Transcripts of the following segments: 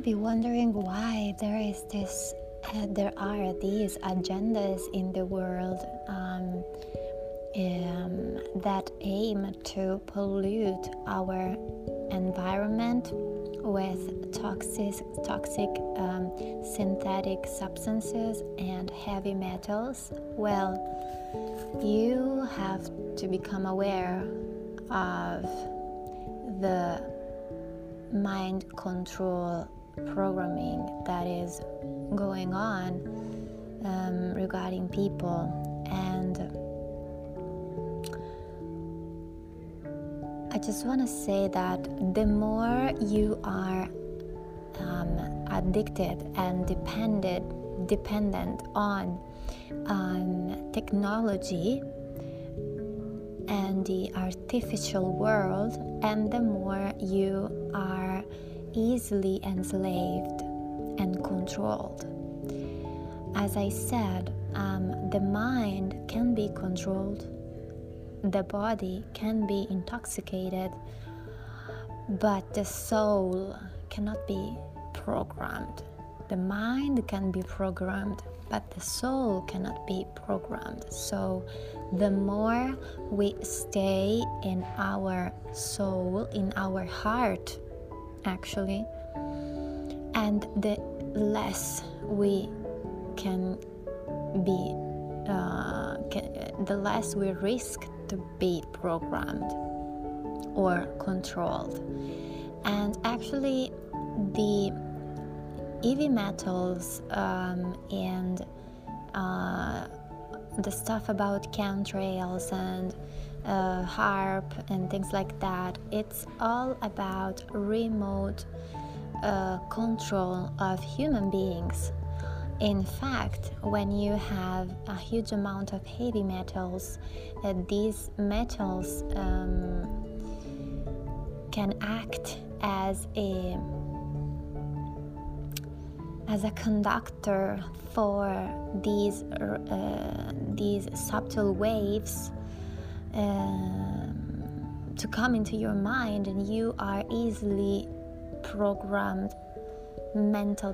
might be wondering why there is this, uh, there are these agendas in the world um, um, that aim to pollute our environment with toxic, toxic um, synthetic substances and heavy metals. Well, you have to become aware of the mind control programming that is going on um, regarding people. And I just want to say that the more you are um, addicted and dependent dependent on um, technology and the artificial world, and the more you are easily enslaved and controlled. As I said, um, the mind can be controlled, the body can be intoxicated, but the soul cannot be programmed. The mind can be programmed, but the soul cannot be programmed. So, the more we stay in our soul, in our heart, actually, and the less we can be, uh, can, the less we risk to be programmed or controlled. And actually, the heavy metals um, and uh, the stuff about chemtrails and uh, HAARP and things like that, it's all about remote uh, control of human beings. In fact, when you have a huge amount of heavy metals, uh, these metals um, can act as a as a conductor for these uh, these subtle waves um, to come into your mind and you are easily programmed mental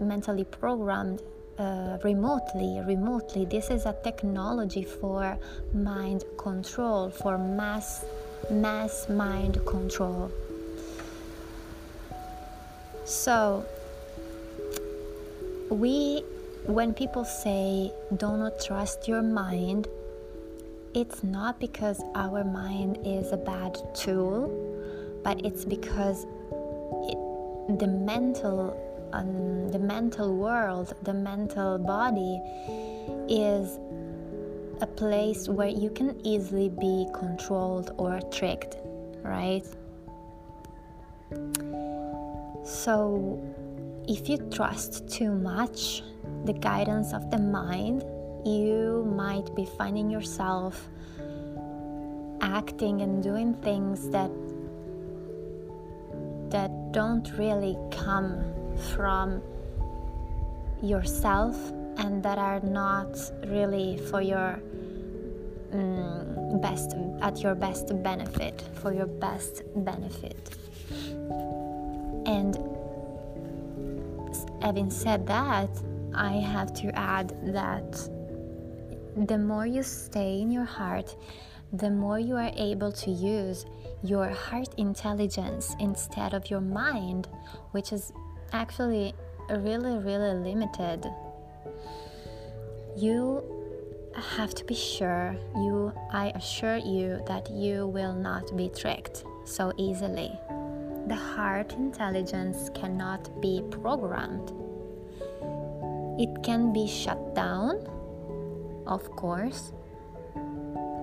mentally programmed uh, remotely remotely. This is a technology for mind control for mass mass mind control. So we when people say do not trust your mind it's not because our mind is a bad tool but it's because it, the mental um, the mental world the mental body is a place where you can easily be controlled or tricked right? So if you trust too much the guidance of the mind, you might be finding yourself acting and doing things that that don't really come from yourself and that are not really for your um, best at your best benefit for your best benefit. And having said that, I have to add that the more you stay in your heart, the more you are able to use your heart intelligence instead of your mind, which is actually really, really limited. You have to be sure, you I assure you that you will not be tricked so easily the heart intelligence cannot be programmed. It can be shut down, of course,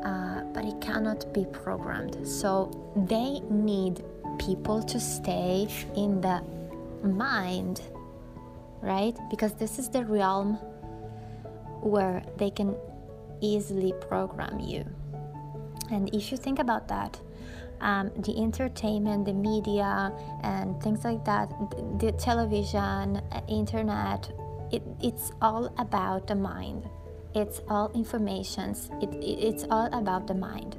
uh, but it cannot be programmed. So they need people to stay in the mind, right? Because this is the realm where they can easily program you. And if you think about that, um, the entertainment, the media, and things like that, the television, internet, it, it's all about the mind. It's all informations. It, it, it's all about the mind.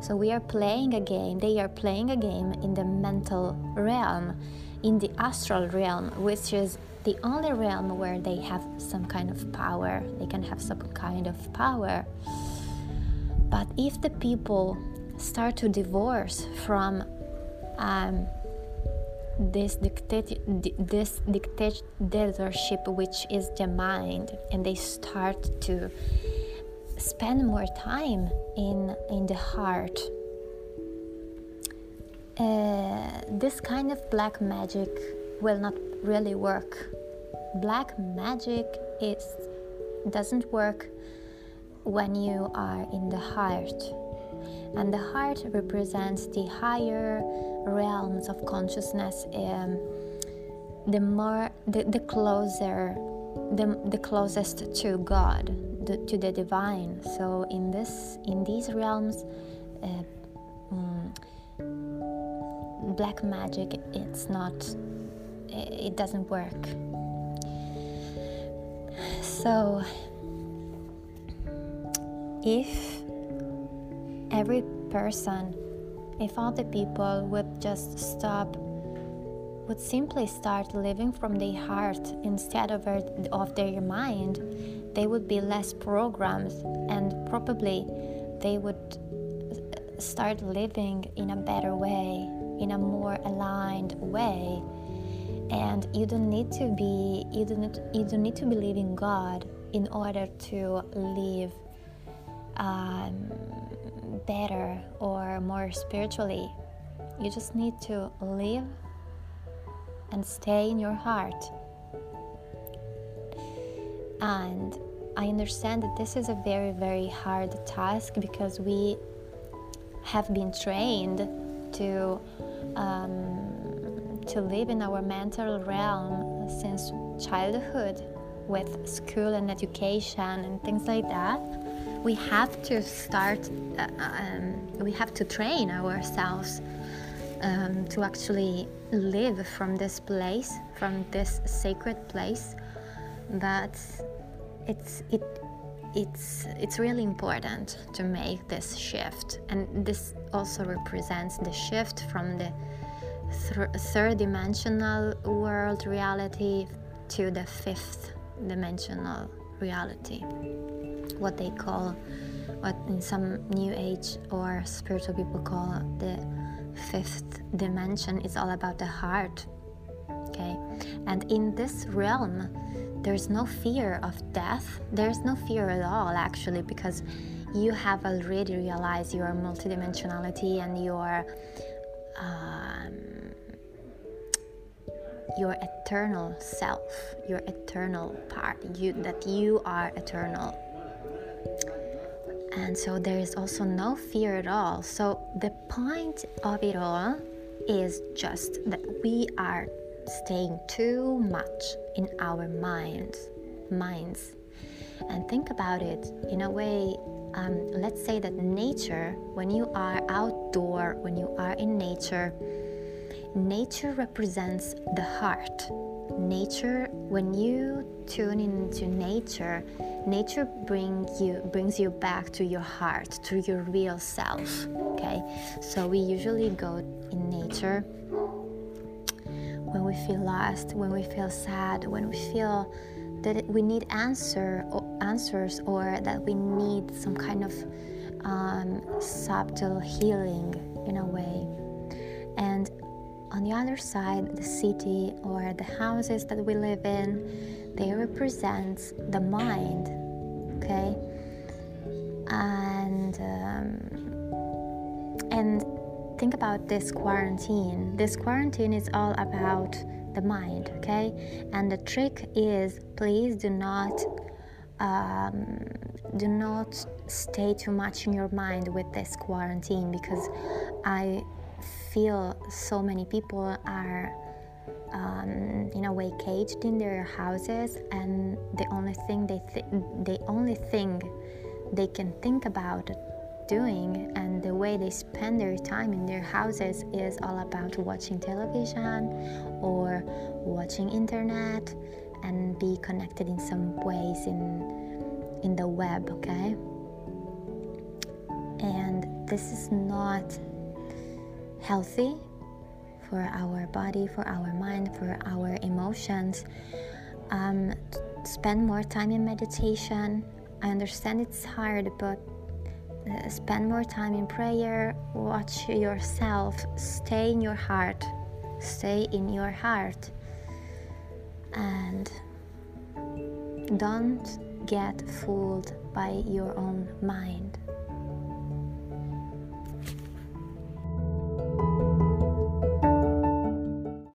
So we are playing a game. They are playing a game in the mental realm, in the astral realm, which is the only realm where they have some kind of power. They can have some kind of power. But if the people start to divorce from um, this dictate this dictatorship which is the mind and they start to spend more time in in the heart. Uh, this kind of black magic will not really work. Black magic is doesn't work when you are in the heart and the heart represents the higher realms of consciousness um, the more the, the closer the, the closest to god the, to the divine. So in this in these realms uh, mm, black magic it's not it doesn't work. So if every person if all the people would just stop, would simply start living from their heart instead of, of their mind, they would be less programmed and probably they would start living in a better way, in a more aligned way. And you don't need to be you don't you don't need to believe in God in order to live um, better or more spiritually. You just need to live and stay in your heart. And I understand that this is a very, very hard task because we have been trained to um, to live in our mental realm since childhood with school and education and things like that we have to start, uh, um, we have to train ourselves um, to actually live from this place, from this sacred place. That it's it it's it's really important to make this shift, and this also represents the shift from the th- third dimensional world reality to the fifth dimensional reality what they call, what in some new age or spiritual people call the fifth dimension. It's all about the heart. Okay, and in this realm, there's no fear of death. There's no fear at all, actually, because you have already realized your multidimensionality and your um, your eternal self, your eternal part, you that you are eternal and so there is also no fear at all. So the point of it all is just that we are staying too much in our minds, minds. And think about it in a way. Um, let's say that nature, when you are outdoor, when you are in nature, nature represents the heart. Nature when you tune into nature nature brings you brings you back to your heart to your real self okay? So we usually go in nature when we feel lost when we feel sad when we feel that we need answer or answers or that we need some kind of um, subtle healing in a way. And on the other side, the city or the houses that we live in, they represent the mind, okay? And um, and think about this quarantine. This quarantine is all about the mind, okay? And the trick is, please do not um, do not stay too much in your mind with this quarantine because I feel so many people are um, in a way caged in their houses and the only thing they th- the only thing they can think about doing and the way they spend their time in their houses is all about watching television or watching internet and be connected in some ways in in the web okay? And this is not healthy for our body, for our mind, for our emotions. Um, spend more time in meditation. I understand it's hard, but uh, spend more time in prayer. Watch yourself. Stay in your heart. Stay in your heart. And don't get fooled by your own mind.